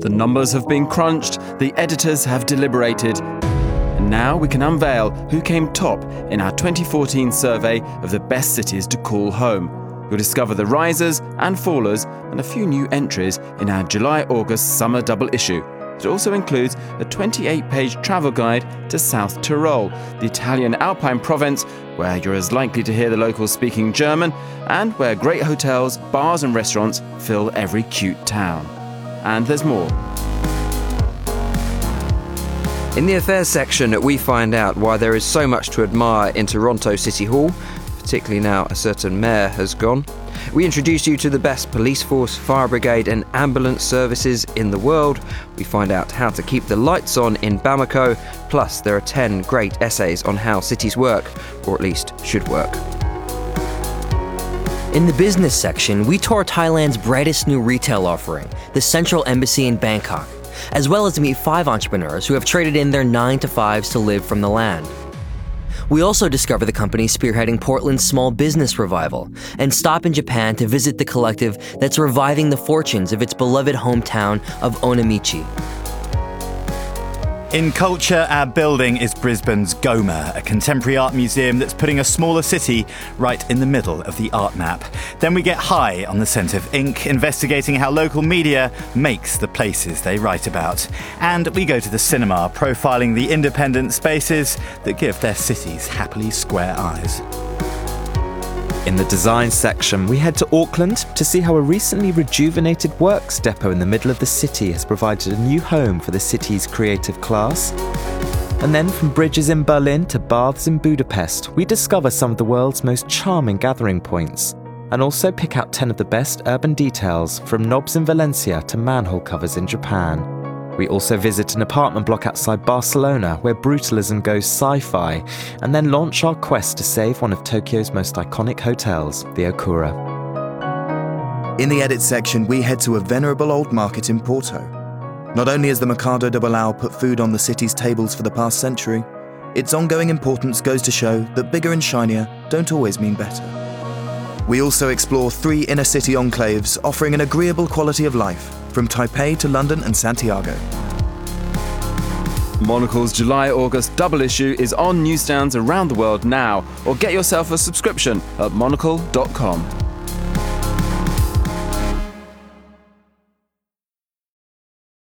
The numbers have been crunched, the editors have deliberated, and now we can unveil who came top in our 2014 survey of the best cities to call home. You'll discover the risers and fallers and a few new entries in our July August summer double issue. It also includes a 28 page travel guide to South Tyrol, the Italian Alpine province, where you're as likely to hear the locals speaking German, and where great hotels, bars, and restaurants fill every cute town. And there's more. In the affairs section, we find out why there is so much to admire in Toronto City Hall, particularly now a certain mayor has gone. We introduce you to the best police force, fire brigade, and ambulance services in the world. We find out how to keep the lights on in Bamako, plus, there are 10 great essays on how cities work, or at least should work. In the business section, we tour Thailand's brightest new retail offering, the Central Embassy in Bangkok as well as meet five entrepreneurs who have traded in their 9 to 5s to live from the land. We also discover the company spearheading Portland's small business revival and stop in Japan to visit the collective that's reviving the fortunes of its beloved hometown of Onomichi. In culture, our building is Brisbane's Goma, a contemporary art museum that's putting a smaller city right in the middle of the art map. Then we get high on the scent of ink, investigating how local media makes the places they write about. And we go to the cinema, profiling the independent spaces that give their cities happily square eyes. In the design section, we head to Auckland to see how a recently rejuvenated works depot in the middle of the city has provided a new home for the city's creative class. And then from bridges in Berlin to baths in Budapest, we discover some of the world's most charming gathering points, and also pick out 10 of the best urban details from knobs in Valencia to manhole covers in Japan. We also visit an apartment block outside Barcelona where brutalism goes sci fi, and then launch our quest to save one of Tokyo's most iconic hotels, the Okura. In the edit section, we head to a venerable old market in Porto. Not only has the Mercado de Bolhão put food on the city's tables for the past century, its ongoing importance goes to show that bigger and shinier don't always mean better. We also explore three inner city enclaves offering an agreeable quality of life from Taipei to London and Santiago. Monocle's July August double issue is on newsstands around the world now, or get yourself a subscription at monocle.com.